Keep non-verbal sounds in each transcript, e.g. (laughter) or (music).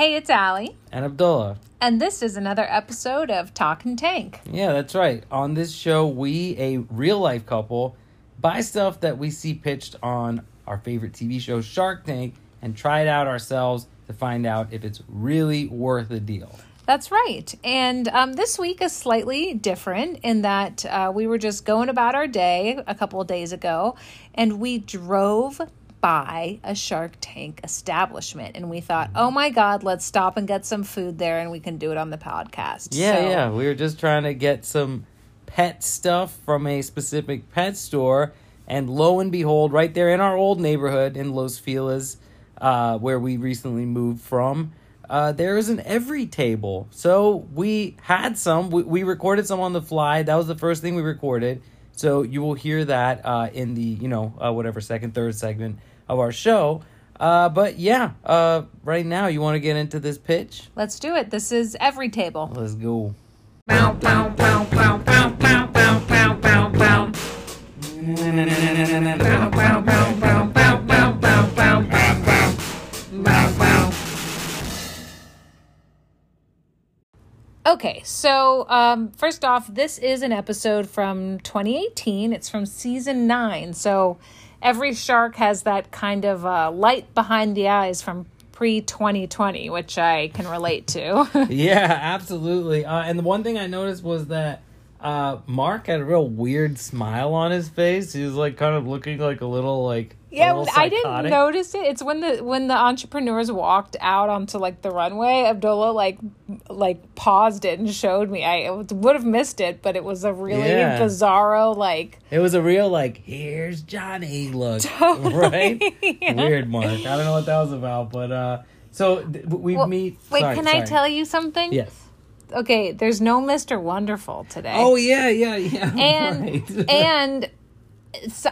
Hey, it's Allie, and Abdullah. and this is another episode of Talkin' Tank. Yeah, that's right. On this show, we, a real life couple, buy stuff that we see pitched on our favorite TV show, Shark Tank, and try it out ourselves to find out if it's really worth the deal. That's right. And um, this week is slightly different in that uh, we were just going about our day a couple of days ago and we drove by a Shark Tank establishment and we thought, oh my God, let's stop and get some food there and we can do it on the podcast. Yeah, So- yeah. We were just trying to get some pet stuff from a specific pet store. And lo and behold, right there in our old neighborhood in Los Feliz, uh, where we recently moved from, uh, there is an every table. So we had some. We, we recorded some on the fly. That was the first thing we recorded. So you will hear that uh, in the, you know, uh, whatever second, third segment of our show. Uh, but yeah, uh, right now, you want to get into this pitch? Let's do it. This is every table. Let's go. Okay, so um, first off, this is an episode from 2018. It's from season nine. So every shark has that kind of uh, light behind the eyes from pre 2020, which I can relate to. (laughs) Yeah, absolutely. Uh, and the one thing I noticed was that uh, Mark had a real weird smile on his face. He was like kind of looking like a little like yeah, I didn't notice it. It's when the when the entrepreneurs walked out onto like the runway. Abdullah like like paused it and showed me. I would have missed it, but it was a really Yeah. bizarro like. It was a real like here's Johnny look, (laughs) right? Weird, Mark. I don't know what that was about, but uh, so th- we Well, meet. Wait, sorry, can I tell you something? Yes. Okay, there's no Mr. Wonderful today. Oh yeah, yeah, yeah. (laughs) and right. (laughs) and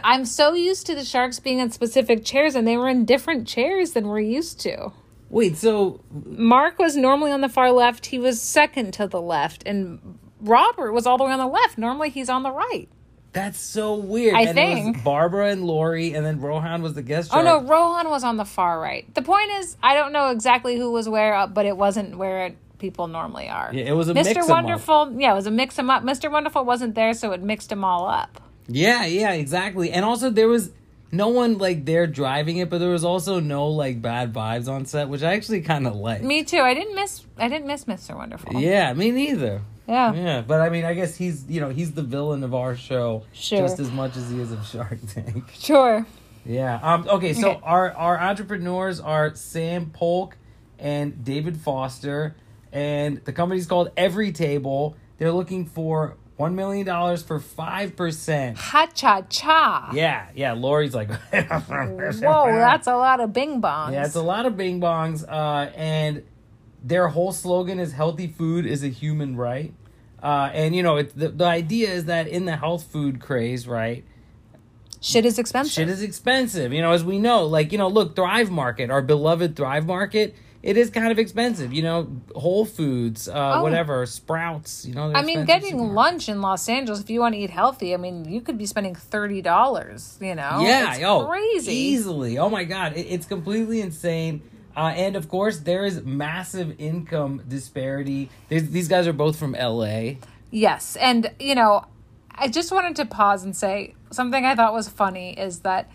I'm so used to the sharks being in specific chairs, and they were in different chairs than we're used to. wait, so Mark was normally on the far left; he was second to the left, and Robert was all the way on the left. Normally, he's on the right. that's so weird. I and It was think. Barbara and Lori, and then Rohan was the guest. Oh no. Rohan was on the far right. The point is, I don't know exactly who was where, uh, but it wasn't where people normally are. Yeah, it was a Mr. up. Wonderful. Yeah, it was a mix them up. Mr. Wonderful wasn't there, so it mixed them all up. Yeah, yeah, exactly. And also there was no one like there driving it, but there was also no like bad vibes on set, which I actually kind of like. Me too. I didn't miss. I didn't miss Mr. Wonderful. Yeah, me neither. Yeah. Yeah, but I mean, I guess he's you know he's the villain of our show Sure. just as much as he is of Shark Tank. (laughs) Sure. Yeah. Um. Okay. So Okay. our our entrepreneurs are Sam Polk and David Foster, and the company's called Every Table. They're looking for one million dollars for five percent. Ha cha cha. Yeah, yeah. Lori's like, (laughs) Whoa, that's a lot of bing bongs. yeah, it's a lot of bing bongs. Uh, and their whole slogan is "Healthy food is a human right." Uh, and you know, it, the the idea is that in the health food craze, right? Shit is expensive. Shit is expensive. You know, as we know, like you know, look, Thrive Market, our beloved Thrive Market. It is kind of expensive, you know. Whole Foods, uh, Oh. whatever, Sprouts, you know. I mean, getting lunch in Los Angeles, if you want to eat healthy, I mean, you could be spending thirty dollars. You know, Yeah, it's oh, crazy. easily. Oh my god, it, it's completely insane. Uh, and of course, there is massive income disparity. There's, these guys are both from LA. Yes, and you know, I just wanted to pause and say something I thought was funny is that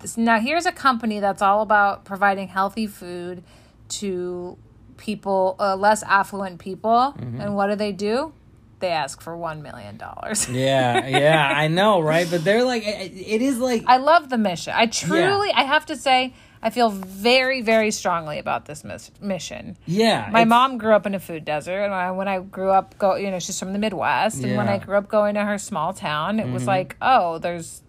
this, now here's a company that's all about providing healthy food to people, uh, less affluent people, Mm-hmm. and what do they do? They ask for one million dollars. (laughs) Yeah, yeah, I (laughs) know, right? But they're like, it, it is like, I love the mission. I truly, I have to say, I feel very, very strongly about this mis- mission. yeah. My mom grew up in a food desert, and I, when I grew up, go you know she's from the Midwest, and when I grew up going to her small town, it was like, oh, there's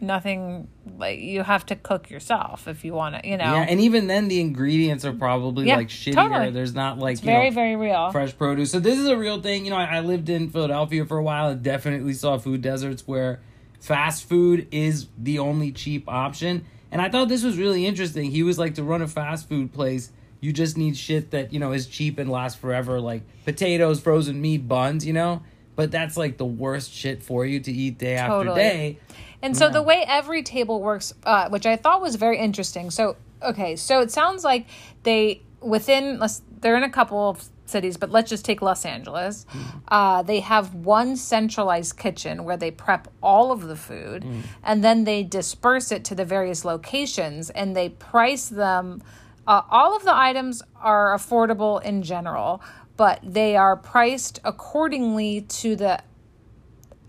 nothing like you have to cook yourself if you want to, you know. Yeah, and even then, the ingredients are probably Yeah, like shittier. totally. There's not like very, know, very real. fresh produce. So this is a real thing. You know, I, I lived in Philadelphia for a while and definitely saw food deserts where fast food is the only cheap option. And I thought this was really interesting. He was like to run a fast food place. You just need shit that you know is cheap and lasts forever, like potatoes, frozen meat, buns. You know, but that's like the worst shit for you to eat day after day. And so the way every table works, uh, which I thought was very interesting. So okay, so it sounds like they within they're in a couple of cities, but let's just take Los Angeles. Uh, they have one centralized kitchen where they prep all of the food, and then they disperse it to the various locations, and they price them. Uh, all of the items are affordable in general, but they are priced accordingly to the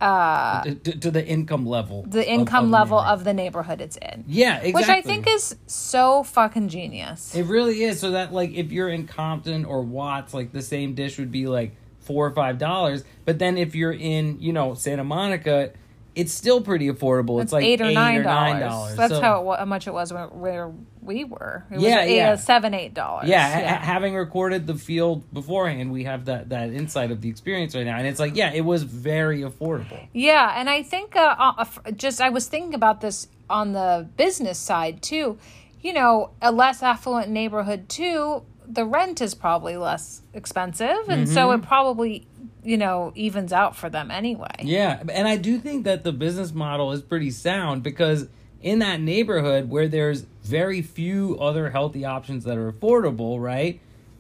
Uh, to, to- to the income level. the income of level neighborhood. of the neighborhood it's in. Yeah, exactly. Which I think is so fucking genius. It really is. So that like if you're in Compton or Watts, like the same dish would be like four or five dollars. But then if you're in, you know, Santa Monica, it's still pretty affordable. It's, like eight or nine $9. dollars. That's So- how, it, how much it was where, where we were. It was Yeah, eight, yeah. uh, seven, eight dollars. Yeah, ha- having recorded the field beforehand, we have that that insight of the experience right now, and it's like, yeah, it was very affordable. Yeah, and I think uh, uh, just I was thinking about this on the business side too. You know, a less affluent neighborhood too, the rent is probably less expensive, and so Mm-hmm. it probably you know evens out for them anyway. Yeah, and I do think that the business model is pretty sound because in that neighborhood where there's very few other healthy options that are affordable, right?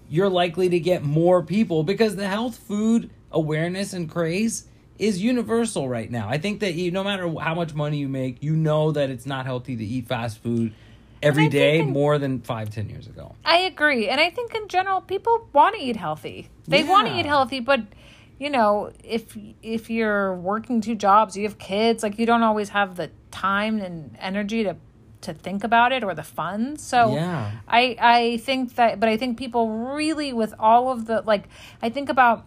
You're likely to get more people because the health food awareness and craze is universal right now. I think that you, no matter how much money you make, you know that it's not healthy to eat fast food every day in- more than five, ten years ago. I agree, and I think in general people want to eat healthy. They want to eat healthy, but you know, if if you're working two jobs, you have kids, like you don't always have the time and energy to to think about it or the funds. So Yeah. I I think that, but I think people really with all of the like, I think about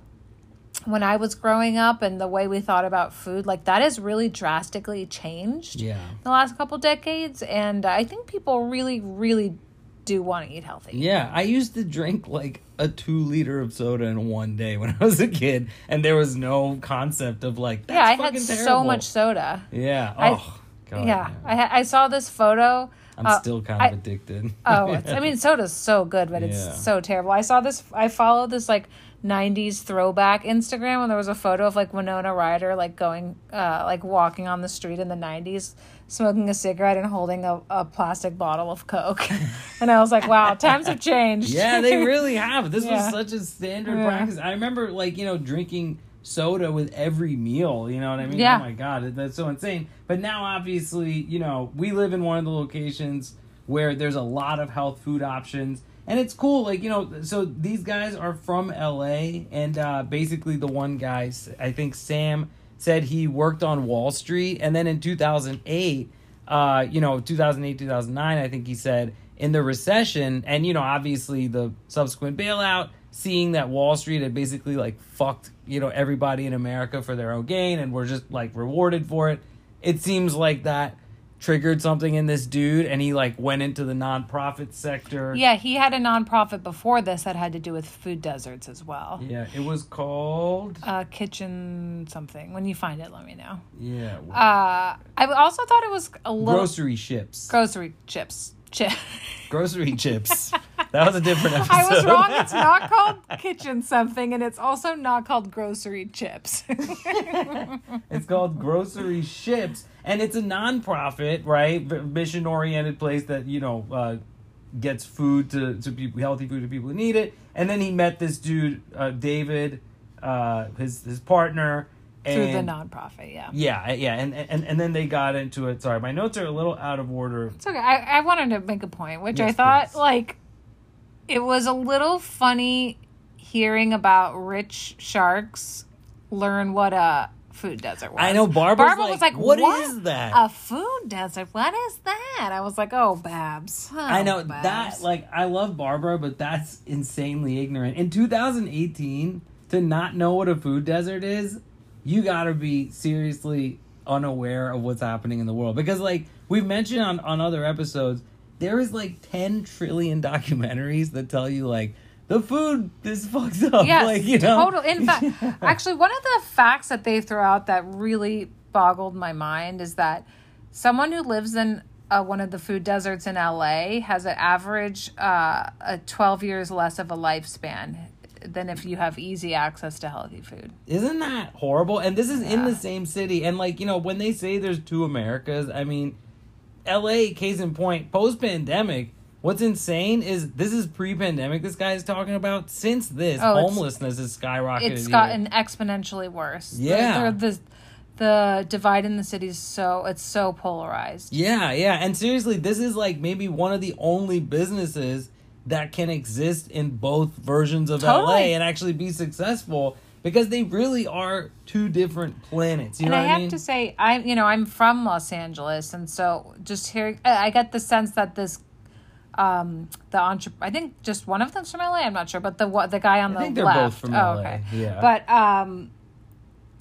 when I was growing up and the way we thought about food, like that has really drastically changed Yeah. the last couple decades, and I think people really, really do want to eat healthy. Yeah, I used to drink like a two liter of soda in one day when (laughs) I was a kid, and there was no concept of like that's yeah, I had fucking so much soda. Yeah. I- Oh god. yeah, I I saw this photo. I'm uh, still kind I- of addicted. Oh, (laughs) it's, I mean, soda's so good, but it's Yeah. so terrible. I saw this. I followed this like '90s throwback Instagram, when there was a photo of like Winona Ryder like going, uh, like walking on the street in the '90s, smoking a cigarette and holding a, a plastic bottle of Coke. (laughs) and I was like, wow, times have changed. yeah, they really have. This (laughs) Yeah. was such a standard Yeah. practice. I remember like you know drinking soda with every meal. You know what I mean? Yeah. Oh my god, that's so insane. But now, obviously, you know, we live in one of the locations where there's a lot of health food options. And it's cool, like you know. So these guys are from LA, and uh, basically the one guy, I think Sam, said he worked on Wall Street, and then in 2008, uh, you know, 2008, 2009, I think he said in the recession, and you know, obviously the subsequent bailout, seeing that Wall Street had basically like fucked, you know, everybody in America for their own gain, and we're just like rewarded for it. It seems like that triggered something in this dude, and he like went into the nonprofit sector. Yeah, he had a nonprofit before this that had to do with food deserts as well. Yeah, it was called. Uh, kitchen something. When you find it, let me know. Yeah, Uh, I also thought it was a little grocery ships. grocery chips. Chip. grocery chips. That was a different episode. I was wrong. It's not called kitchen something, and it's also not called grocery chips. (laughs) It's called Grocery Ships, and it's a nonprofit, right? Mission oriented place that you know uh, gets food to to people, healthy food to people who need it. And then he met this dude, uh, David, uh, his his partner, and Through the nonprofit, yeah. yeah, yeah, and, and and then they got into it. Sorry, my notes are a little out of order. It's okay. I, I wanted to make a point, which I thought please. like it was a little funny hearing about rich sharks learn what a food desert was. I know Barbara's Barbara like, was like, "What "What is that?" A food desert? What is that?" I was like, "Oh, Babs." Oh, I know Babs. that like I love Barbara, but that's insanely ignorant. In 2018, to not know what a food desert is, you gotta be seriously unaware of what's happening in the world. Because like we've mentioned on, on other episodes, there is like 10 trillion (laughs) documentaries that tell you like the food is (laughs) fucked up. Yes, like you know total. In fact, (laughs) actually, one of the facts that they throw out that really boggled my mind is that someone who lives in uh, one of the food deserts in LA has an average uh, a 12 years less of a lifespan than if you have easy access to healthy food. Isn't that horrible? And this is in the same city. And like, you know, when they say there's two Americas, I mean, LA, case in point, post pandemic, what's insane is this is pre-pandemic. This guy is talking about. Since this, Oh, homelessness is skyrocketed. It's here. gotten exponentially worse. Yeah. the, the the divide in the city is so it's so polarized. Yeah, yeah. And seriously, this is like maybe one of the only businesses that can exist in both versions of LA and actually be successful because they really are two different planets. You and know I what have I mean? to say, I'm you know I'm from Los Angeles, and so just hearing, I get the sense that this, um, the entre- I think just one of them's from LA. I'm not sure, but the what the guy on I the think they're left. both from oh, LA, okay. yeah. But um,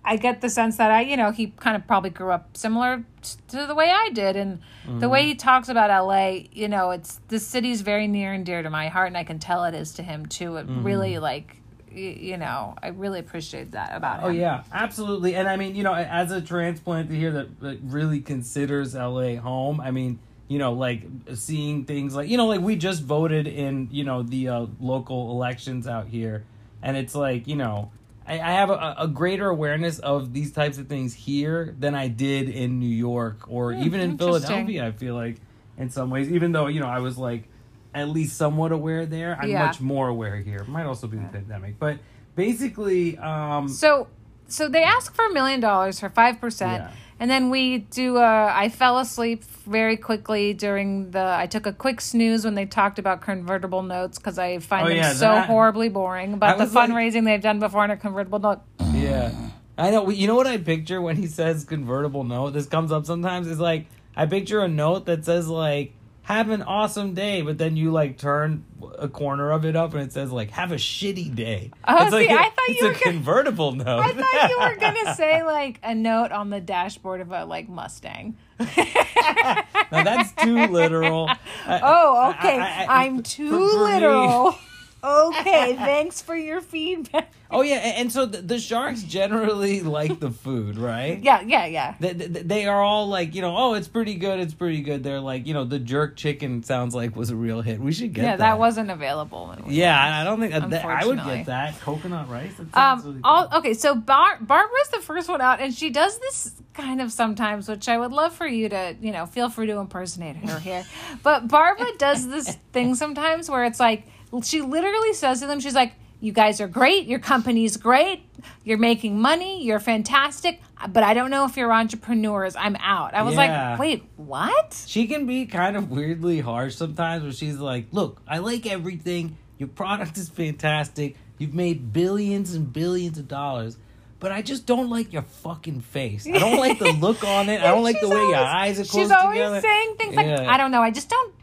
I get the sense that I you know he kind of probably grew up similar t- to the way I did, and the Mm-hmm. way he talks about LA, you know, it's the city's very near and dear to my heart, and I can tell it is to him too. It really like. y- You know, I really appreciate that about him. Mm-hmm. Oh yeah, absolutely. And I mean, you know, as a transplant here that, that really considers LA home, I mean, you know, like seeing things like you know, like we just voted in, you know, the uh, local elections out here, and it's like you know, I, I have a, a greater awareness of these types of things here than I did in New York or even in. Philadelphia. I feel like in some ways, even though you know I was like at least somewhat aware there, I'm Yeah. much more aware here. Might also be the pandemic, but basically, um, So, so they ask for a million dollars for five percent, Yeah. And then we do. Uh, I fell asleep very quickly during the. I took a quick snooze when they talked about convertible notes because I find Oh, them yeah, so that- horribly boring. But the was like- fundraising they've done before on a convertible note. Yeah. I know. You know what I picture when he says convertible note? This comes up sometimes. Is like, I picture a note that says, like, have an awesome day, but then you, like, turn a corner of it up and it says, like, have a shitty day. Oh, it's like see, a- I thought you a were gonna- convertible note. I thought you were (laughs) gonna say like a note on the dashboard of a like Mustang. (laughs) now, that's too literal. Oh, okay. I- am too for me- literal. (laughs) okay, (laughs) thanks for your feedback. Oh, yeah. And, and so the, the sharks generally (laughs) like the food, right? Yeah, yeah, yeah. they, they they are all like you know oh it's pretty good it's pretty good they're like you know the jerk chicken sounds like was a real hit we should get yeah, that, that wasn't available. When we yeah I- I don't think that, I would get that coconut rice that Um. really All, okay. So Bar- Barbara's the first one out, and she does this kind of sometimes, which I would love for you to, you know, feel free to impersonate her here. (laughs) but Barbara does this thing sometimes where it's like she literally says to them, she's like, "You guys are great. Your company's great. You're making money. You're fantastic. But I don't know if you're entrepreneurs. I'm out." I was Yeah. like, "Wait, what?" she can be kind of weirdly harsh sometimes where she's like look I like everything your product is fantastic you've made billions and billions of dollars but I just don't like your fucking face. I don't like the look on it. I (laughs) don't like the way your eyes are close She's always together. saying things like, Yeah. "I don't know. I just don't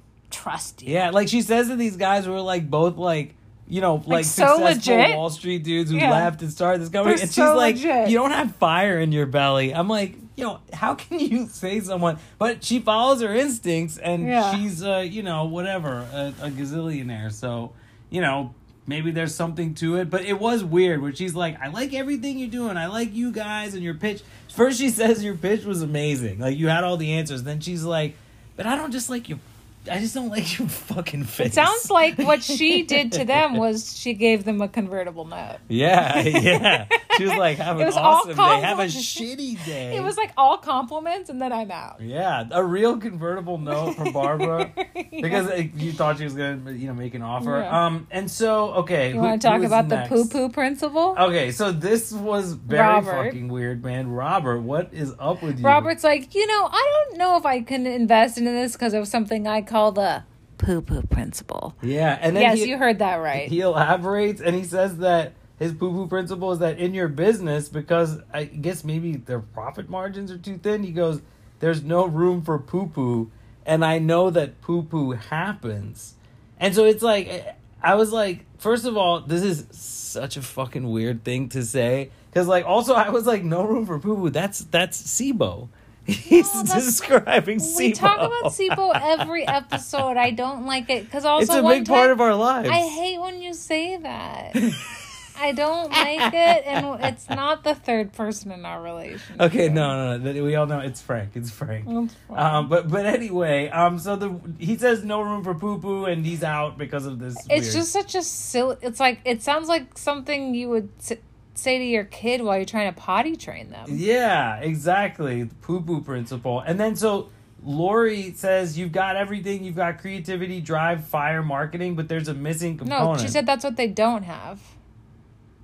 trust you." Yeah, like she says to these guys who are like both like you know like, so successful legit. Wall Street dudes who Yeah. left and started this company, They're and she's so like, legit. "You don't have fire in your belly." I'm like, you know, how can (laughs) you say someone? But she follows her instincts, and Yeah. she's uh, you know, whatever, a, a gazillionaire. So you know. Maybe there's something to it, but it was weird where she's like, I like everything you're doing. I like you guys and your pitch. First, she (laughs) says your pitch was amazing. Like, you had all the answers. Then she's like, but I don't just like your I just don't like your fucking face. It sounds like what she (laughs) did to them was she gave them a convertible note. Yeah, (laughs) yeah. She was like, "Have It an awesome day. Have a shitty day." It was like all compliments, and then I'm out. yeah, a real convertible note from Barbara (laughs) because uh, you thought she was gonna, you know, make an offer. Yeah. Um, and so okay, You want to talk about the next? poo poo principle? Okay, so this was very Robert. fucking weird, man. Robert, what is up with you? Robert's like, you know, I don't know if I can invest in this because of something I call the poo poo principle. Yeah, and then Yes, he, you heard that right. he elaborates and he says that his poo poo principle is that in your business, because I guess maybe their profit margins are too thin, he goes, There's no room for poo poo. And I know that poo poo happens. And so it's like, I was like, first of all, this is such a fucking weird thing to say. Because, like, also, I was like, no room for poo poo. That's, that's SIBO. He's No, describing SIBO. we talk about SIBO every episode. I don't like it because also It's a big part of our lives. I hate when you say that. (laughs) I don't like it, and it's not the third person in our relationship. Okay, no, no, no. We all know it's Frank. It's Frank. That's fine. Um, but but anyway, um, so the he says no room for poo poo, and he's out because of this. It's weird- just such a silly. It's like it sounds like something you would s- say to your kid while you're trying to potty train them. yeah, exactly. The poo poo principle, and then so Lori says you've got everything. You've got creativity, drive, fire, marketing, but there's a missing component. No, she said that's what they don't have.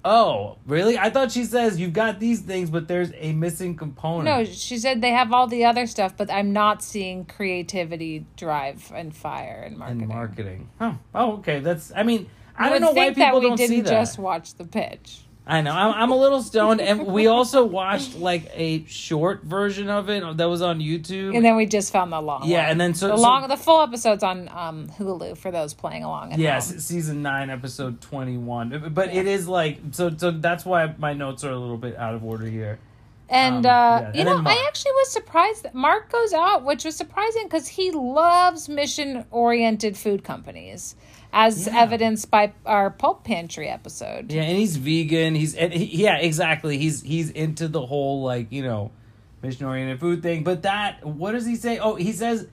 Oh, really? I thought she says you've got these things, but there's a missing component. No, she said they have all the other stuff, but I'm not seeing creativity, drive, and fire and marketing. and marketing. Huh. Oh, okay. That's. I mean, I I don't know why people we don't see didn't that. just watch the pitch. I know. I'm, I'm a little stoned, and we also watched like a short version of it that was on YouTube. And then we just found the long Yeah, one. and then so- the so- long the full episode's on um, Hulu for those playing along Yes, home. season nine, episode twenty-one. But it is like so. So that's why my notes are a little bit out of order here. And Um, uh, yeah, you and know, Mark. I actually was surprised that Mark goes out, which was surprising because he loves mission-oriented food companies, as Yeah. evidenced by our pulp pantry episode. Yeah, and he's vegan. He's and he, yeah, exactly. He's he's into the whole like you know mission oriented food thing. But that what does he say? Oh, he says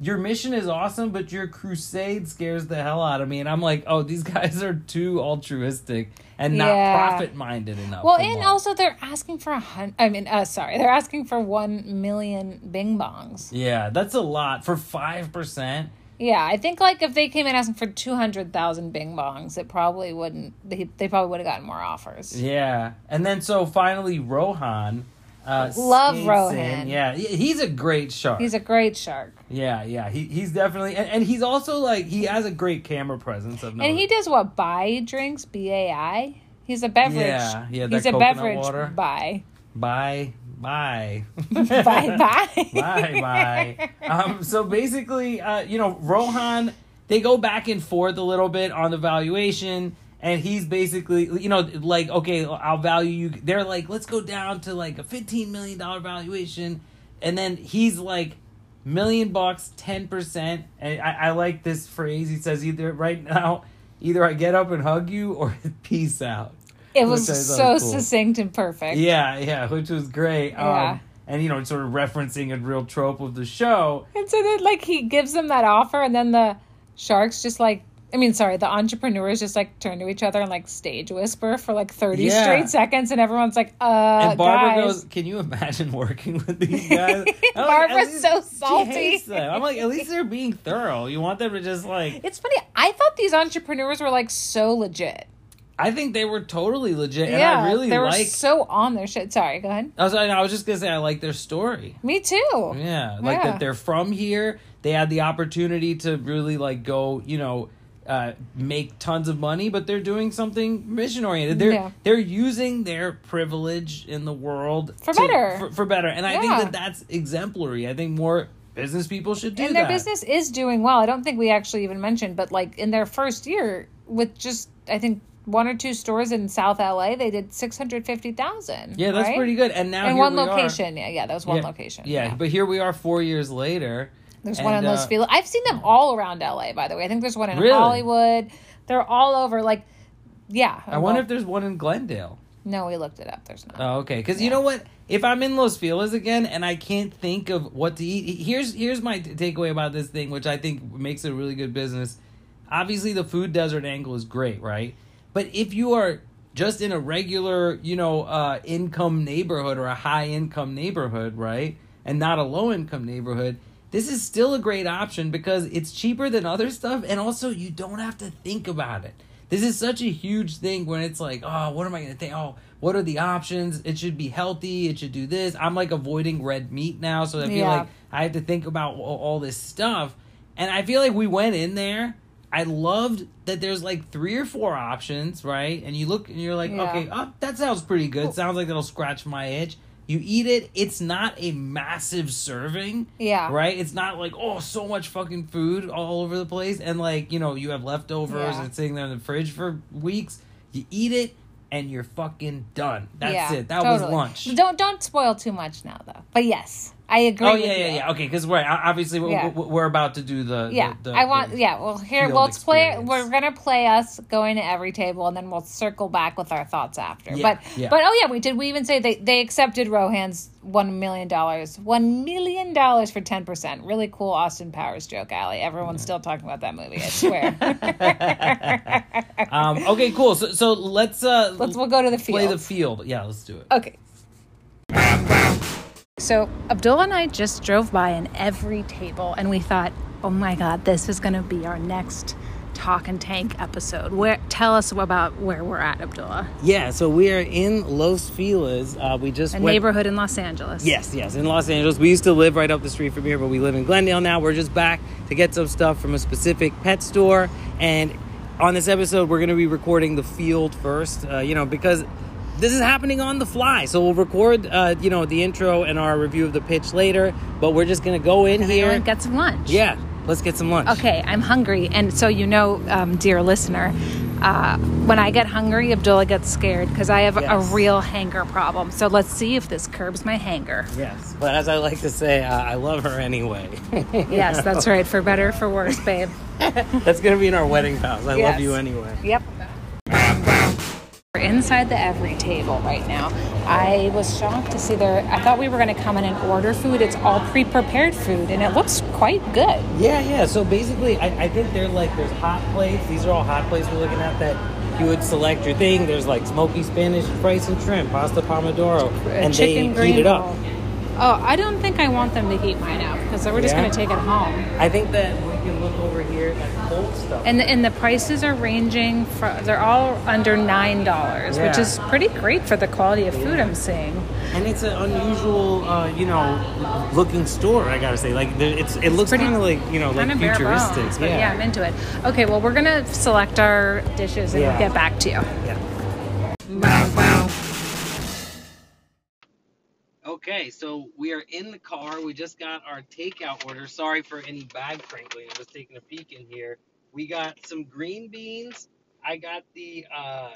your mission is awesome, but your crusade scares the hell out of me. And I'm like, oh, these (laughs) guys are too altruistic and not Yeah. profit minded enough. Well, and also they're asking for a hundred. I mean, uh, sorry, they're asking for one million Bing Bongs. yeah, that's a lot for five percent. Yeah, I think like if they came in asking for two hundred thousand Bing Bongs, it probably wouldn't. They, they probably would have gotten more offers. Yeah, and then so finally Rohan. Uh, Love Rohan. in. Yeah, he's a great shark. He's a great shark, yeah, yeah. He he's definitely and, and he's also like he has a great camera presence. I've and he does what Bai drinks B A I. He's a beverage. Yeah, yeah, He's a beverage water. buy. Bye, (laughs) bye, bye bye. (laughs) bye, bye. Um, so basically, uh, you know, Rohan, they go back and forth a little bit on the valuation, and he's basically, you know, like, okay, I'll value you. They're like, let's go down to like a fifteen million dollar valuation, and then he's like, million bucks, ten percent. And I, I like this phrase. He says either right now, either I get up and hug you, or (laughs) peace out. It was so cool. succinct and perfect. Yeah, yeah, which was great. Yeah. Um, and you know, sort of referencing a real trope of the show. And so then, like, he gives them that offer, and then the sharks just like, I mean, sorry, the entrepreneurs just like turn to each other and like stage whisper for like 30 Yeah. straight seconds, and everyone's like, uh, And Barbara guys. goes, "Can you imagine (laughs) working with these guys?" (laughs) I'm like, Barbara's so salty. I'm like, at least they're being thorough. You want them to just like. It's funny. I thought these entrepreneurs were like so legit. I think they were totally legit, and yeah, I really they were like. so on their shit. Sorry, go ahead. I was, I was just gonna say I like their story. Me too. Yeah, like Yeah. that they're from here. They had the opportunity to really like go, you know, uh, make tons of money, but they're doing something mission oriented. They're Yeah. they're using their privilege in the world For to- better. For, for better, and I think that that's exemplary. I think more business people should do and that. their business is doing well. I don't think we actually even mentioned, but like in their first year, with just I think one or two stores in South LA, they did six hundred fifty thousand. Yeah, that's pretty good. And now in one we are. location. Yeah, yeah, that was one Yeah, location. Yeah, but here we are four years later. there's one in and, Los uh, Feliz. I've seen them all around LA. By the way, I think there's one in Really? Hollywood. They're all over. Like, yeah. I wonder if there's one in Glendale. no, we looked it up. There's not. Oh, okay. Because you know what? If I'm in Los Feliz again and I can't think of what to eat, here's here's my t- takeaway about this thing, which I think makes it a really good business. Obviously, the food desert angle is great, right? But if you are just in a regular, you know, uh, income neighborhood or a high income neighborhood, right, and not a low income neighborhood, this is still a great option because it's cheaper than other stuff, and also you don't have to think about it. This is such a huge thing when it's like, oh, what am I going to think? Oh, what are the options? It should be healthy. It should do this. I'm like avoiding red meat now, so I feel Yeah. like I have to think about all, all this stuff. And I feel like we went in there. I loved that there's like three or four options, right? And you look and you're like, Yeah. okay, oh, that sounds pretty good. Sounds like that'll scratch my itch. You eat it. It's not a massive serving Yeah. right? It's not like oh, so much fucking food all over the place, and like you know you have leftovers Yeah. and sitting there in the fridge for weeks. You eat it, and you're fucking done. That's Yeah, it. That was lunch. Don't don't spoil too much now, though. But yes, I agree. Oh yeah, yeah, you. yeah. Okay, because we're obviously we're, Yeah. we're- about to do the Yeah, The, the, I want. yeah, well, here let's play. We're gonna play us going to every table, and then we'll circle back with our thoughts after. Yeah, but yeah. but oh yeah, we did. We even say they they accepted Rohan's one million dollars, one million dollars for ten percent. Really cool Austin Powers joke, Allie. Everyone's still talking about that movie. I swear. (laughs) Um, okay, cool. So so let's uh let's we'll go to the field. play the field. Yeah, let's do it. okay. So Abdullah and I just drove by an every table, and we thought, oh my god, this is going to be our next Talkin' Tank episode. Where tell us about where we're at, Abdullah. Yeah, so we are in Los Feliz. Uh, we just A went- neighborhood in Los Angeles. Yes, yes, in Los Angeles. We used to live right up the street from here, but we live in Glendale now. We're just back to get some stuff from a specific pet store. And on this episode, we're going to be recording the field first, uh, you know, because this is happening on the fly. So we'll record, uh, you know, the intro and our review of the pitch later, but we're just going to go in here. and get some lunch. yeah, let's get some lunch. Okay, I'm hungry, and so you know, um, dear listener, uh, when I get hungry, Abdullah gets scared because I have Yes. a real hanger problem. So let's see if this curbs my hanger. Yes, but as I like to say, uh, I love her anyway. (laughs) Yes, that's right. For better, for worse, babe. (laughs) That's going to be in our wedding vows. I Yes. love you anyway. Yep. Inside the every table right now. I was shocked to see there. I thought we were going to come in and order food. It's all pre-prepared food, and it looks quite good. Yeah, yeah. So basically, I, I think they're like there's hot plates. These are all hot plates we're looking at that you would select your thing. There's like smoky Spanish rice and shrimp, pasta pomodoro, and chicken they green heat it up. roll. Oh, I don't think I want them to heat mine up because we're just Yeah? going to take it home. I think that can look over here at stuff. And and the prices are ranging from they're all under nine dollars, which is pretty great for the quality of food I'm seeing. And it's an unusual, uh, you know, looking store. I gotta say, like it's it looks kind of like you know like Kind of bare futuristic. bones, but yeah. I'm into it. Okay, well we're gonna select our dishes and Yeah. get back to you. Okay, so we are in the car. We just got our takeout order. Sorry for any bag crinkling. I was taking a peek in here. We got some green beans. I got the uh,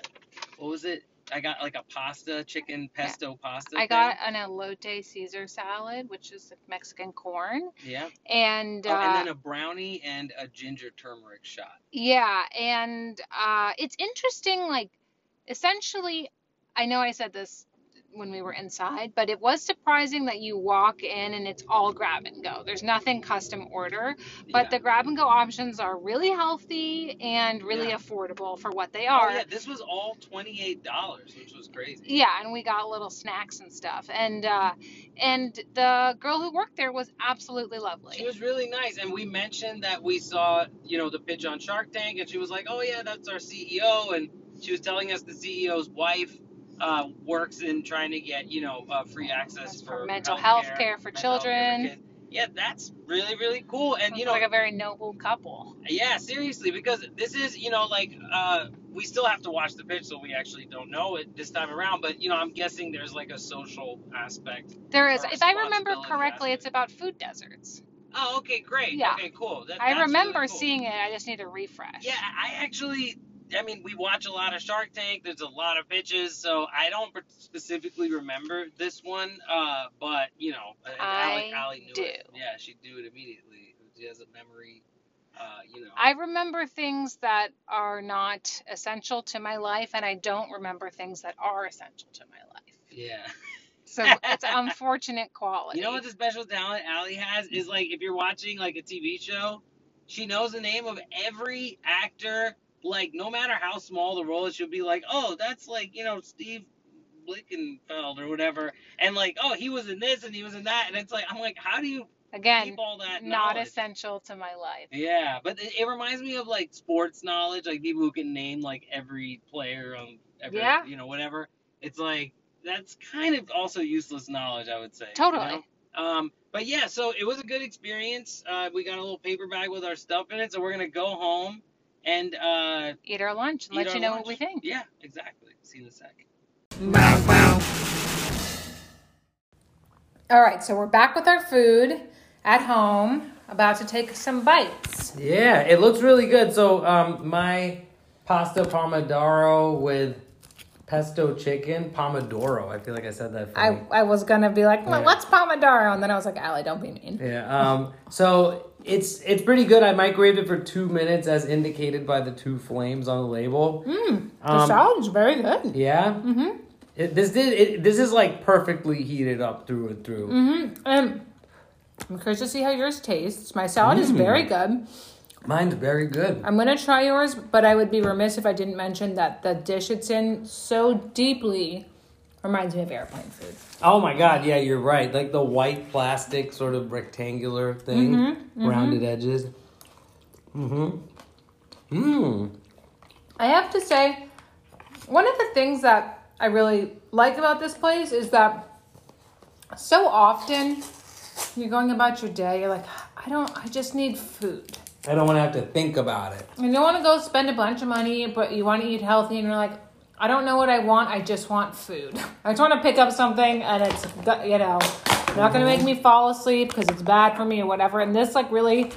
what was it? I got like a pasta, chicken pesto pasta. I got an elote Caesar salad, which is Mexican corn, yeah. and uh, Oh, and then a brownie and a ginger turmeric shot. Yeah, and uh, it's interesting. Like, essentially, I know I said this when we were inside, but it was surprising that you walk in and it's all grab and go. There's nothing custom order, but yeah. the grab and go options are really healthy and really Yeah. affordable for what they are. Oh are. yeah, this was all twenty eight dollars, which was crazy. Yeah, and we got little snacks and stuff, and uh, and the girl who worked there was absolutely lovely. She was really nice, and we mentioned that we saw, you know, the pitch on Shark Tank, and she was like, "Oh yeah, that's our CEO," and she was telling us the CEO's wife uh, works in trying to get, you know, uh, free access For for, mental health care for children. Yeah, that's really really cool, and Sounds you know, like a very noble couple. yeah, seriously, because this is, you know, like uh, we still have to watch the pitch, so we actually don't know it this time around. But you know, I'm guessing there's like a social aspect. There is, if I remember correctly, aspect. it's about food deserts. Oh, okay, great. Yeah. Okay, cool. That, I remember really cool. seeing it. I just need to refresh. Yeah, I actually, I mean, we watch a lot of Shark Tank. There's a lot of pitches, so I don't specifically remember this one. Uh, but you know, Allie, I Allie knew do. it. Yeah, she knew it immediately. She has a memory. Uh, you know. I remember things that are not essential to my life, and I don't remember things that are essential to my life. yeah. So it's (laughs) unfortunate quality. You know what the special talent Allie has is like if you're watching like a TV show, she knows the name of every actor. Like no matter how small the role is, she'll be like, "Oh, that's like you know Steve Blickenfeld or whatever," and like, "Oh, he was in this and he was in that," and it's like, I'm like, how do you Again, keep all that not knowledge? essential to my life. Yeah, but it, it reminds me of like sports knowledge, like people who can name like every player on every, Yeah. you know, whatever. It's like that's kind of also useless knowledge, I would say. you Totally. know? Um, but yeah, so it was a good experience. Uh, we got a little paper bag with our stuff in it, so we're gonna go home and uh, Eat our lunch and let you know lunch. what we think. Yeah, exactly. See you in a sec. All right, so we're back with our food at home, about to take some bites. Yeah, it looks really good. So um, my pasta pomodoro with pesto chicken pomodoro. I feel like I said that. Funny. I, I was gonna be like, well, Yeah. what's pomodoro? And then I was like, Allie, don't be mean. Yeah. Um. So it's it's pretty good. I microwaved it for two minutes, as indicated by the two flames on the label. The Um, salad's very good. Yeah. Mm-hmm. It, this did. It, this is like perfectly heated up through and through. Um, I'm curious to see how yours tastes. My salad is very good. Mine's very good. I'm gonna try yours, but I would be remiss if I didn't mention that the dish it's in so deeply reminds me of airplane food. Oh my god, yeah, you're right. Like the white plastic sort of rectangular thing, Mm-hmm, rounded edges. Mm-hmm. Mmm. I have to say, one of the things that I really like about this place is that so often you're going about your day, you're like, I don't, I just need food. I don't want to have to think about it. And You don't want to go spend a bunch of money, but you want to eat healthy, and you're like, I don't know what I want. I just want food. (laughs) I just want to pick up something, and it's you know not going to make me fall asleep because it's bad for me or whatever. And this like really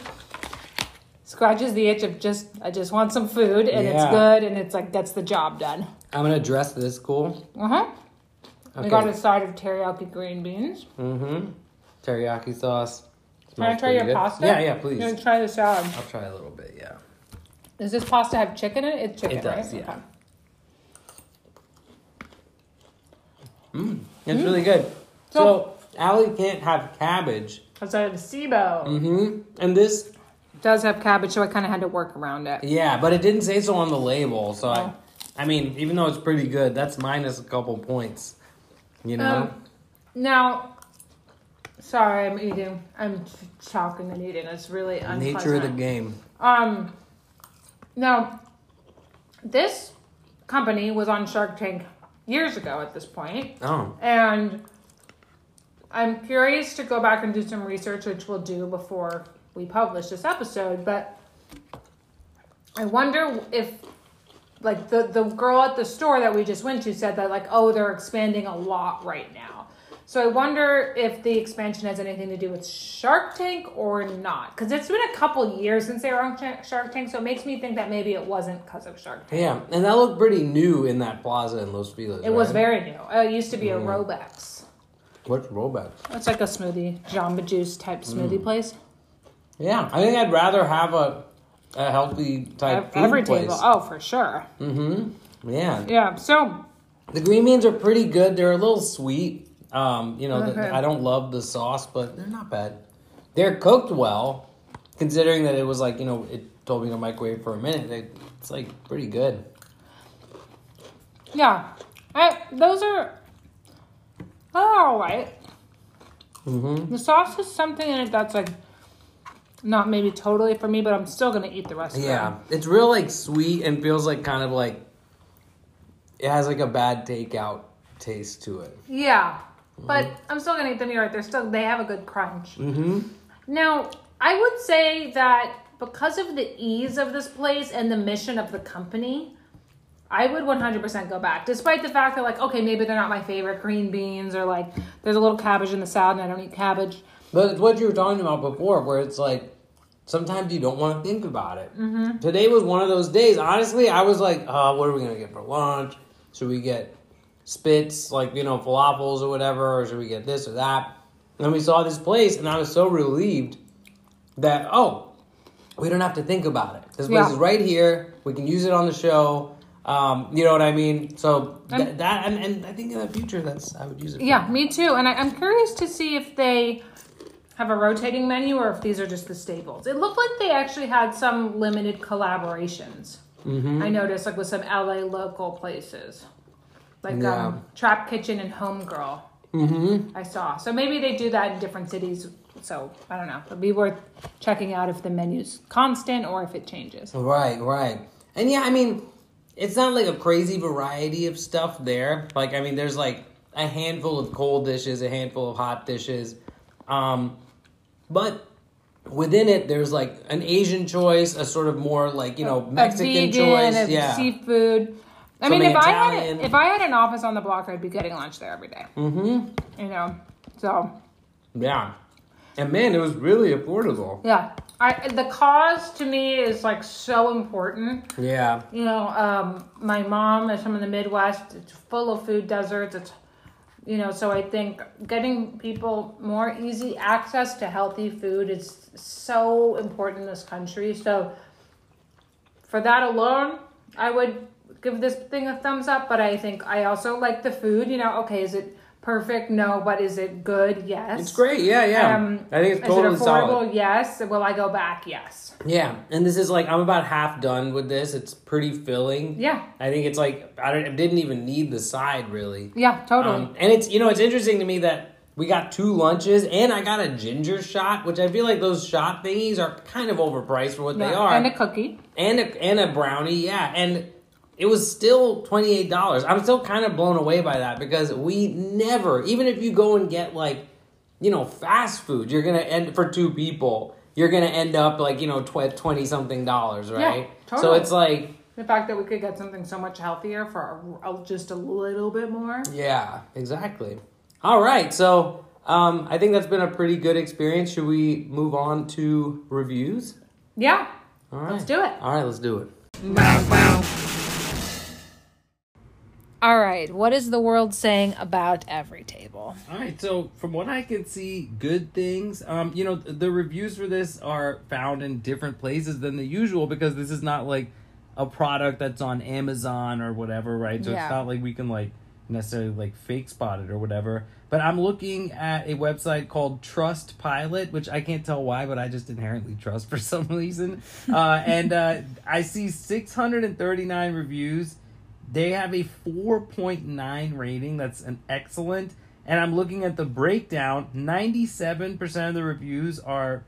scratches the itch of just I just want some food, and it's good, and it's like gets the job done. I'm gonna dress this cool. Uh huh. Okay. We got a side of teriyaki green beans. Mm-hmm. Teriyaki sauce. Can I try your good. pasta? Yeah, yeah, please. You want to try the salad? I'll try a little bit. Yeah. Does this pasta have chicken in it? It's chicken, It does, right? yeah. Okay. Mm, it's really good. So, Allie can't have cabbage. Because I have SIBO. Mm-hmm. And this, It does have cabbage, so I kind of had to work around it. yeah, but it didn't say so on the label. So Oh. I, I mean, even though it's pretty good, that's minus a couple points. You know. Um, now, sorry, I'm eating. I'm ch- and eating. It's really unpleasant. Nature of the game. Um, now, this company was on Shark Tank years ago at this point, Oh. and I'm curious to go back and do some research, which we'll do before we publish this episode. But I wonder if, like, the the girl at the store that we just went to said that, like, oh, they're expanding a lot right now. So I wonder if the expansion has anything to do with Shark Tank or not, because it's been a couple years since they were on Shark- Tank, so it makes me think that maybe it wasn't because of Shark Tank. Yeah, and that looked pretty new in that plaza in Los Feliz. It was very new. Uh, it used to be a Robeks. What's Robeks? It's like a smoothie, Jamba Juice type smoothie place. Yeah, I think I'd rather have a a healthy type Every place. table. Oh, for sure. Mm-hmm. Yeah. Yeah. So The green beans are pretty good. They're a little sweet. Um, you know, the- I don't love the sauce, but they're not bad. They're cooked well, considering that it was like you know it told me to microwave for a minute. It's like pretty good. yeah, I, those are all right. Mm-hmm. The sauce is something in it that's like not maybe totally for me, but I'm still gonna eat the rest. of it. Yeah, it. it's real like sweet and feels like kind of like it has like a bad takeout taste to it. Yeah. But I'm still gonna eat them. You're right. They're still they have a good crunch. Mm-hmm. Now, I would say that because of the ease of this place and the mission of the company, I would 100% go back. Despite the fact that, like, okay, maybe they're not my favorite green beans or like there's a little cabbage in the salad and I don't eat cabbage. But it's what you were talking about before, where it's like sometimes you don't want to think about it. Mm-hmm. Today was one of those days. Honestly, I was like, uh, what are we gonna get for lunch? Should we get Spitz, like you know, falafels or whatever, or should we get this or that? And then we saw this place, and I was so relieved that oh, we don't have to think about it. This place Yeah. is right here. We can use it on the show. Um, you know what I mean? So th- that and, and I think in the future, that's I would use it. Yeah, me too. And I, I'm curious to see if they have a rotating menu or if these are just the staples. It looked like they actually had some limited collaborations. Mm-hmm. I noticed, like with some LA local places, like Yeah. um, Trap Kitchen and Homegirl. Mm-hmm. I saw. So maybe they do that in different cities. So I don't know. It'd be worth checking out if the menu's constant or if it changes. Right, right. And yeah, I mean, it's not like a crazy variety of stuff there. Like, I mean, there's like a handful of cold dishes, a handful of hot dishes. Um, but within it, there's like an Asian choice, a sort of more like, you know, Mexican vegan, choice. yeah. seafood. I mean, if I had Italian. if I had an office on the block, I'd be getting lunch there every day. Mm-hmm. You know, so Yeah. And man, it was really affordable. yeah. I the cause to me is like so important. Yeah. You know, um, my mom is from in the Midwest. It's full of food deserts. It's you know, so I think getting people more easy access to healthy food is so important in this country. So for that alone, I would give this thing a thumbs up. But I think I also like the food. You know, okay, is it perfect? No, but is it good? Yes. It's great. Yeah, yeah. Um, I think it's is totally it affordable? solid. Yes. Will I go back? Yes. Yeah, and this is like I'm about half done with this. It's pretty filling. Yeah. I think it's like I, don't, I didn't even need the side really. Yeah, totally. Um, and it's you know it's interesting to me that we got two lunches and I got a ginger shot, which I feel like those shot thingies are kind of overpriced for what they are, And a cookie. and a, and a brownie, yeah, and it was still twenty eight dollars. I'm still kind of blown away by that because we never, even if you go and get like, you know, fast food, you're gonna end for two people. You're gonna end up like you know twenty something dollars, right? So totally. So it's like The fact that we could get something so much healthier for a, a- just a little bit more. Yeah, exactly. All right, so um, I think that's been a pretty good experience. Should we move on to reviews? Yeah. All right, Let's do it. All right, let's do it. All right. What is the world saying about Everytable? All right, so from what I can see, good things. Um, you know, the reviews for this are found in different places than the usual because this is not like a product that's on Amazon or whatever, right? So Yeah. it's not like we can like necessarily like Fakespot it or whatever. But I'm looking at a website called Trustpilot, which I can't tell why, but I just inherently trust for (laughs) some reason. Uh, and uh, I see 639 reviews. They have a 4.9 rating. That's an excellent. And I'm looking at the breakdown. 97% of the reviews are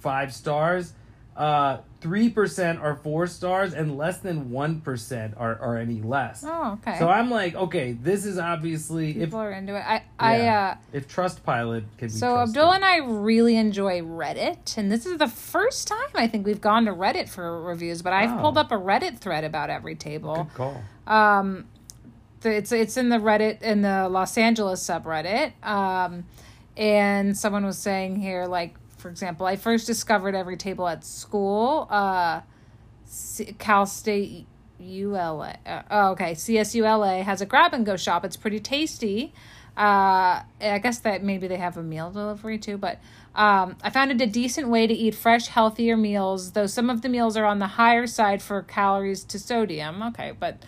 five stars. Uh, 3% are four stars, and less than 1% are, are any less. Oh, okay. So I'm like, okay, this is obviously if People are into it. I, I, yeah, uh, if Trustpilot can be so trusted. Abdul and I really enjoy Reddit, and this is the first time I think we've gone to Reddit for reviews. But I've Wow. pulled up a Reddit thread about Everytable. Good call. Um, it's it's in the Reddit in the Los Angeles subreddit. Um, and someone was saying here, like for example, I first discovered Everytable at school. Uh, Cal State ULA. Uh, oh, okay, CSULA has a grab and go shop. It's pretty tasty. Uh, I guess that maybe they have a meal delivery too, but um, I found it a decent way to eat fresh, healthier meals. Though some of the meals are on the higher side for calories to sodium. Okay, but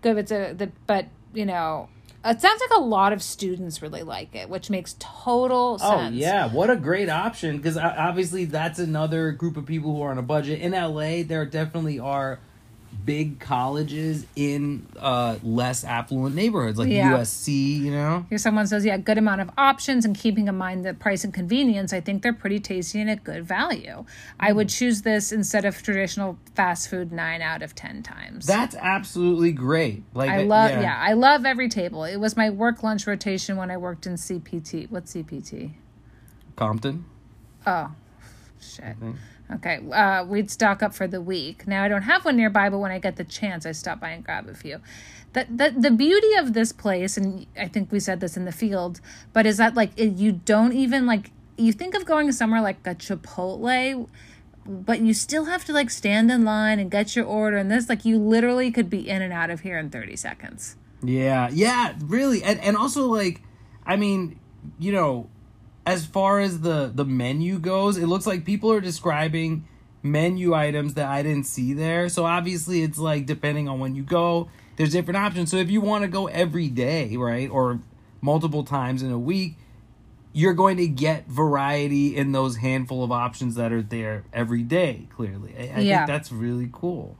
good. It's a the but you know. It sounds like a lot of students really like it, which makes total oh, sense. Oh yeah, what a great option! Because uh, obviously that's another group of people who are on a budget. In LA, there definitely are big colleges in uh, less affluent neighborhoods, like Yeah. USC. You know, Here, someone says, yeah, good amount of options and keeping in mind the price and convenience. I think they're pretty tasty and at good value. I would choose this instead of traditional fast food nine out of 10 times. that's absolutely great. Like I love, yeah. I love Everytable. It was my work lunch rotation when I worked in CPT. What's CPT? Compton. Oh, shit. Okay, uh, we'd stock up for the week. Now I don't have one nearby, but when I get the chance, I stop by and grab a few. The, the, the beauty of this place, and I think we said this in the field, but is that like it, you don't even like you think of going somewhere like a Chipotle, but you still have to like stand in line and get your order. And this, like, you literally could be in and out of here in thirty seconds. Yeah, yeah, really, and and also like, I mean, you know, as far as the the menu goes, it looks like people are describing menu items that I didn't see there. So obviously, it's like depending on when you go, there's different options. So if you want to go every day, right, or multiple times in a week, you're going to get variety in those handful of options that are there every day. Clearly, I, I Yeah. think that's really cool.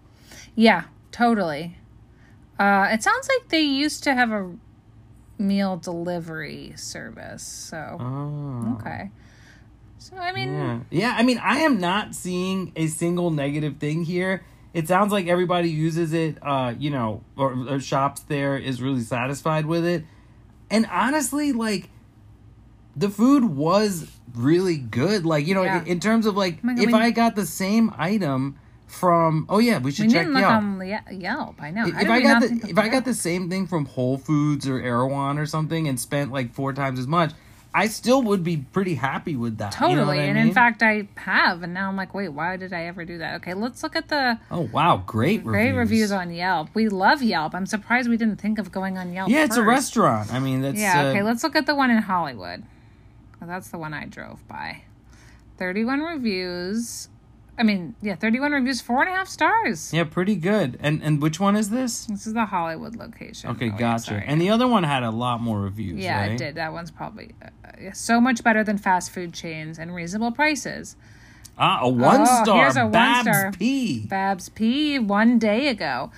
Yeah, totally. Uh, it sounds like they used to have a meal delivery service. So Oh. okay. So I mean, Yeah. yeah, I mean, I am not seeing a single negative thing here. It sounds like everybody uses it, uh, you know, or, or shops there is really satisfied with it. And honestly, like, the food was really good. Like, you know, Yeah. in, in terms of like, Oh God, if I got the same item from, oh yeah, we should we check didn't look Yelp. on Ye- Yelp. I know. If How I got the if I got the same thing from Whole Foods or Erewhon or something and spent like four times as much, I still would be pretty happy with that. you know totally, I and mean? in fact, I have, and now I'm like, wait, why did I ever do that? Okay, let's look at the oh wow, great great reviews. reviews on Yelp. We love Yelp. I'm surprised we didn't think of going on Yelp. Yeah, it's a restaurant. I mean, that's Yeah, uh, okay, let's look at the one in Hollywood. Well, that's the one I drove by. 31 reviews. I mean, yeah, 31 reviews, four and a half stars. Yeah, pretty good. And and which one is this? This is the Hollywood location. Okay, Oh, gotcha. sorry. And the other one had a lot more reviews. yeah, right? it did. That one's probably uh, so much better than fast food chains and reasonable prices. Ah, a one Oh, star. here's a one Babs star. P. Babs P one day ago.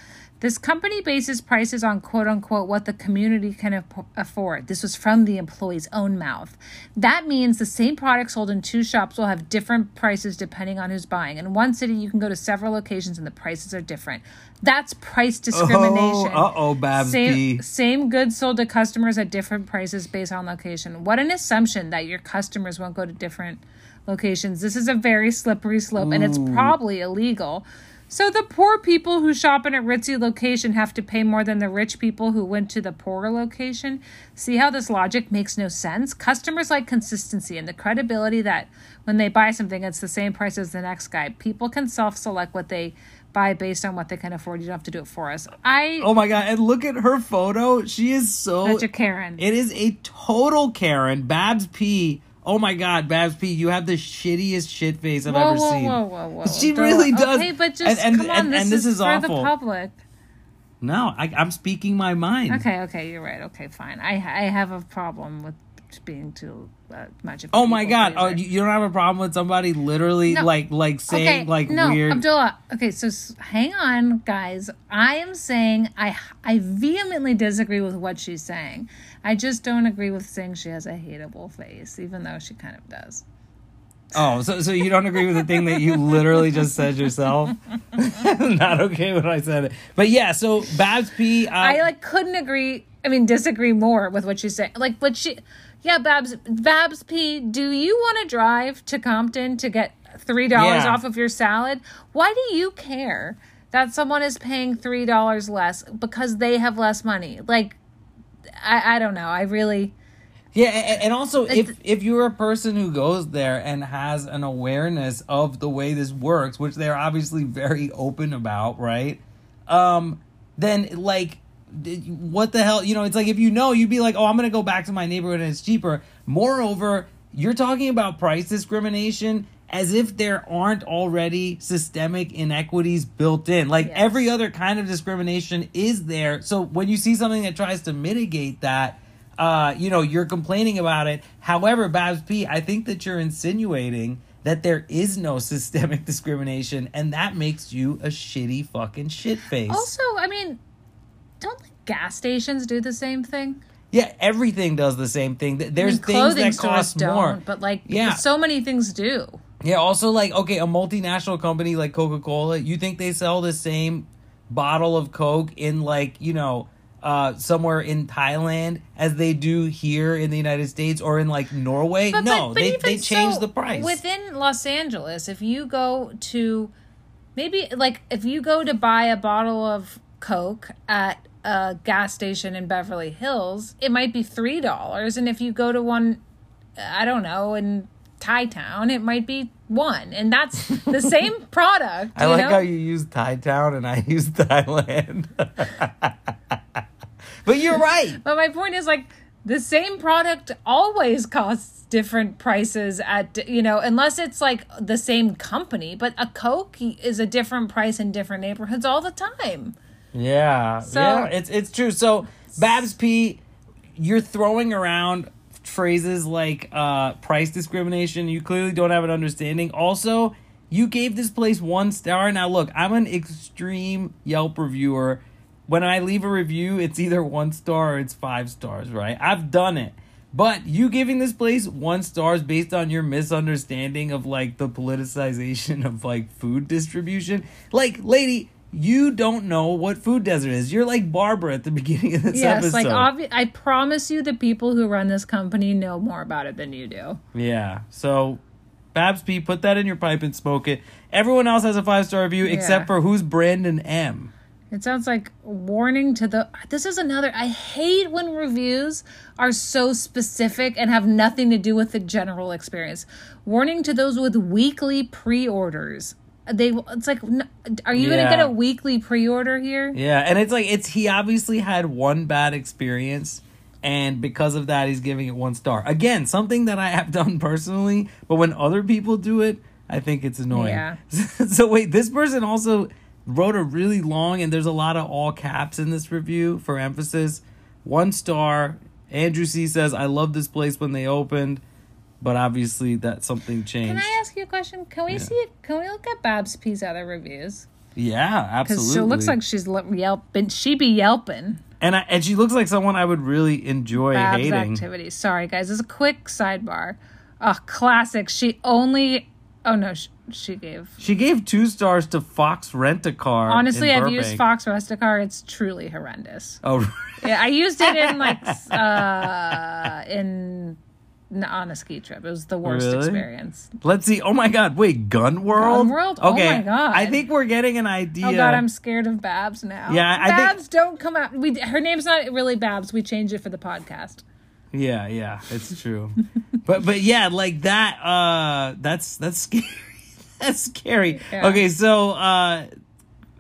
This company bases prices on quote unquote what the community can afford. This was from the employee's own mouth. That means the same product sold in two shops will have different prices depending on who's buying. In one city, you can go to several locations and the prices are different. That's price oh, discrimination. Oh, uh-oh, Babs same, Same goods sold to customers at different prices based on location. What an assumption that your customers won't go to different locations. This is a very slippery slope and it's probably illegal. So the poor people who shop in a ritzy location have to pay more than the rich people who went to the poorer location. See how this logic makes no sense? Customers like consistency and the credibility that when they buy something it's the same price as the next guy. People can self-select what they buy based on what they can afford. You don't have to do it for us. I Oh my god! And look at her photo. She is so. such a Karen. It is a total Karen. Babs P. Oh my god, Babs P. You have the shittiest shit face I've whoa, ever whoa, seen. whoa, whoa, whoa! whoa! She Don't- really does. Okay, but just And- and- come on. and- this, and this is, is for awful. the public. No, I, I'm speaking my mind. Okay, okay, you're right. Okay, fine. I I have a problem with being too uh, much of. a Oh my god! Oh, you, you don't have a problem with somebody literally No. like like saying okay, like no, weird. Abdullah. Okay, so hang on, guys. I am saying I I vehemently disagree with what she's saying. I just don't agree with saying she has a hateable face, even though she kind of does. Oh, so so you don't agree with the thing that you literally just said yourself? (laughs) Not okay when I said it, but yeah. So Babs P. Uh, I like couldn't agree. I mean, disagree more with what she's saying. Like, what she, yeah, Babs, Babs P. Do you want to drive to Compton to get three dollars Yeah. off of your salad? Why do you care that someone is paying three dollars less because they have less money? Like, I, I don't know. I really, Yeah, and, also if if you're a person who goes there and has an awareness of the way this works, which they're obviously very open about, right? Um, then like, what the hell? You know, it's like if you know, you'd be like, oh, I'm gonna go back to my neighborhood and it's cheaper. Moreover, you're talking about price discrimination. As if there aren't already systemic inequities built in. Like Yes. every other kind of discrimination is there. So when you see something that tries to mitigate that, uh, you know, you're complaining about it. However, Babs P, I think that you're insinuating that there is no (laughs) systemic discrimination, and that makes you a shitty fucking shit face. also, I mean, don't like gas stations do the same thing? yeah, everything does the same thing. Th- I There's mean, things that cost don't, more. but like, Yeah. so many things do. Yeah, also like okay, a multinational company like Coca-Cola, you think they sell the same bottle of Coke in like, you know, uh somewhere in Thailand as they do here in the United States or in like Norway? But, no, but, but they they change so, the price. within Los Angeles. If you go to maybe like if you go to buy a bottle of Coke at a gas station in Beverly Hills, it might be three dollars, and if you go to one, I don't know, in Thai Town, it might be one, and that's the (laughs) same product. I like know? how you use Thai Town and I (laughs) use Thailand. (laughs) but you're right. But my point is like the same product always costs different prices at you know unless it's like the same company but a coke is a different price in different neighborhoods all the time Yeah, So- yeah, it's it's true. So Babs P, you're throwing around phrases like uh, price discrimination. You clearly don't have an understanding. Also, you gave this place one star. Now, look, I'm an extreme Yelp reviewer. When I leave a review, it's either one star or it's five stars. Right? I've done it. But you giving this place one stars based on your misunderstanding of like the politicization of like food distribution. Like, lady, you don't know what food desert is. You're like Barbara at the (laughs) beginning of this yes episode. like obvi- i promise you the people who run this company know more about it than you do yeah. So, Babs P, put that in your pipe and smoke it. Everyone else has a five star review except for who's Brandon M. it sounds like warning to the this is another i hate when reviews are so specific and have nothing to do with the general experience warning to those with weekly pre-orders they it's like are you gonna get a weekly pre-order here Yeah, and it's like it's he obviously had one bad experience and because of that he's giving it one star. Again, something that I have (laughs) done personally, but when other people do it, I think it's annoying. Yeah. (laughs) so wait, this person also wrote a really long, and there's a lot of all caps in this review for emphasis. One star. Andrew C says, "I love this place when they opened, but obviously that something changed." Can I ask you a question? Can we see? Can we look at Babs P's other reviews? yeah, absolutely. Because she looks like she's yelping. She be yelping. and I, and she looks like someone I would really enjoy Babs hating. activities. Sorry, guys. As a quick sidebar, a classic. She only. Oh no, she, she gave. She gave two stars to Fox Rent a Car. Honestly, I've used Fox Rent a Car. It's truly horrendous. Oh, (laughs) Yeah, I used it in like (laughs) uh in on a ski trip. It was the worst Really? experience. let's see. Oh my God! Wait, Gun World. Gun World? Oh Okay, my God. I think we're getting an idea. Oh god, I'm scared of Babs now. Yeah, I think- Babs, don't come out. We her name's not really Babs. We changed it for the podcast. Yeah, yeah, it's true. (laughs) but but yeah, like that. Uh, that's that's scary. (laughs) that's scary. Yeah. Okay, so uh,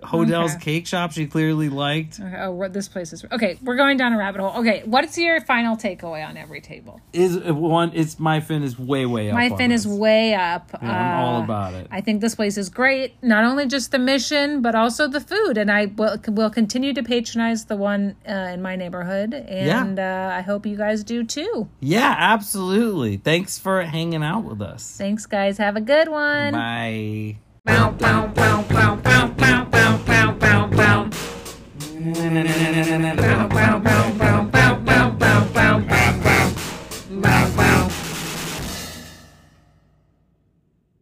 Hodell's okay. cake shop she clearly liked. Okay. Oh, this place is okay. We're going down a rabbit hole. Okay, what's your final takeaway on Everytable? Is uh, one? It's my fin is way way up. My fin is way up. Yeah, I'm all uh, about it. I think this place is great. Not only just the mission, but also the food. And I will, will continue to patronize the one uh, in my neighborhood. And yeah. uh, I hope you guys do too. Yeah, absolutely. Thanks for hanging out with us. Thanks, guys. Have a good one. Bye. Bow, bow, bow, Pau, pau,